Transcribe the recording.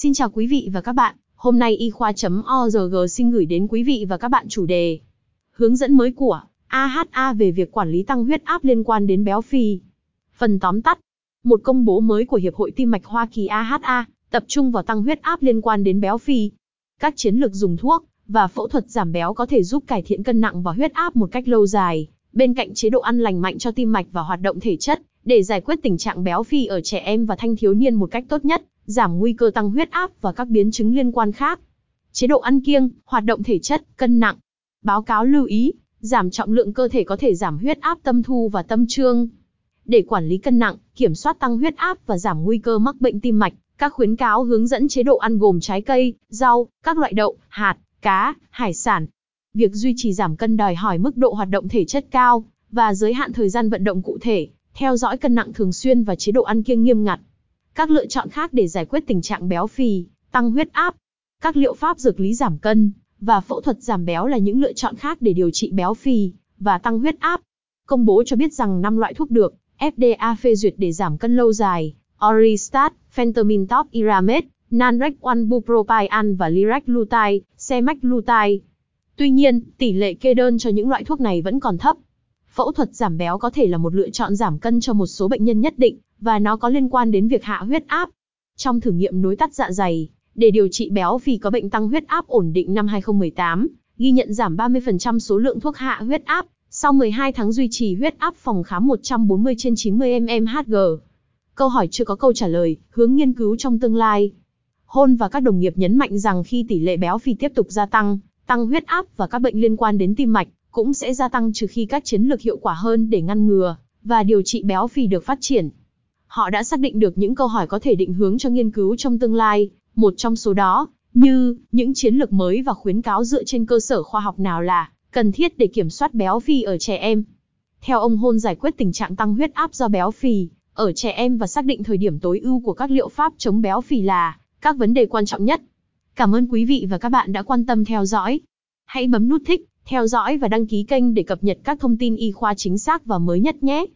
Xin chào quý vị và các bạn, hôm nay y khoa.org xin gửi đến quý vị và các bạn chủ đề Hướng dẫn mới của AHA về việc quản lý tăng huyết áp liên quan đến béo phì. Phần tóm tắt, một công bố mới của Hiệp hội Tim mạch Hoa Kỳ AHA tập trung vào tăng huyết áp liên quan đến béo phì. Các chiến lược dùng thuốc và phẫu thuật giảm béo có thể giúp cải thiện cân nặng và huyết áp một cách lâu dài, bên cạnh chế độ ăn lành mạnh cho tim mạch và hoạt động thể chất, để giải quyết tình trạng béo phì ở trẻ em và thanh thiếu niên một cách tốt nhất, giảm nguy cơ tăng huyết áp và các biến chứng liên quan khác. Chế độ ăn kiêng, hoạt động thể chất, cân nặng. Báo cáo lưu ý, giảm trọng lượng cơ thể có thể giảm huyết áp tâm thu và tâm trương. Để quản lý cân nặng, kiểm soát tăng huyết áp và giảm nguy cơ mắc bệnh tim mạch, các khuyến cáo hướng dẫn chế độ ăn gồm trái cây, rau, các loại đậu, hạt, cá, hải sản. Việc duy trì giảm cân đòi hỏi mức độ hoạt động thể chất cao và giới hạn thời gian vận động cụ thể, theo dõi cân nặng thường xuyên và chế độ ăn kiêng nghiêm ngặt. Các lựa chọn khác để giải quyết tình trạng béo phì, tăng huyết áp. Các liệu pháp dược lý giảm cân và phẫu thuật giảm béo là những lựa chọn khác để điều trị béo phì và tăng huyết áp. Công bố cho biết rằng 5 loại thuốc được FDA phê duyệt để giảm cân lâu dài, Oristat, Phentermine Top Iramet, Nanrec One Bupropion và Liraglutide, Semaglutide. Tuy nhiên, tỷ lệ kê đơn cho những loại thuốc này vẫn còn thấp. Phẫu thuật giảm béo có thể là một lựa chọn giảm cân cho một số bệnh nhân nhất định, và nó có liên quan đến việc hạ huyết áp. Trong thử nghiệm nối tắt dạ dày, để điều trị béo phì có bệnh tăng huyết áp ổn định năm 2018, ghi nhận giảm 30% số lượng thuốc hạ huyết áp, sau 12 tháng duy trì huyết áp phòng khám 140 trên 90 mmHg. Câu hỏi chưa có câu trả lời, hướng nghiên cứu trong tương lai. Hôn và các đồng nghiệp nhấn mạnh rằng khi tỷ lệ béo phì tiếp tục gia tăng, tăng huyết áp và các bệnh liên quan đến tim mạch cũng sẽ gia tăng trừ khi các chiến lược hiệu quả hơn để ngăn ngừa và điều trị béo phì được phát triển. Họ đã xác định được những câu hỏi có thể định hướng cho nghiên cứu trong tương lai, một trong số đó, như những chiến lược mới và khuyến cáo dựa trên cơ sở khoa học nào là cần thiết để kiểm soát béo phì ở trẻ em. Theo ông Hôn giải quyết tình trạng tăng huyết áp do béo phì ở trẻ em và xác định thời điểm tối ưu của các liệu pháp chống béo phì là các vấn đề quan trọng nhất. Cảm ơn quý vị và các bạn đã quan tâm theo dõi. Hãy bấm nút thích, theo dõi và đăng ký kênh để cập nhật các thông tin y khoa chính xác và mới nhất nhé.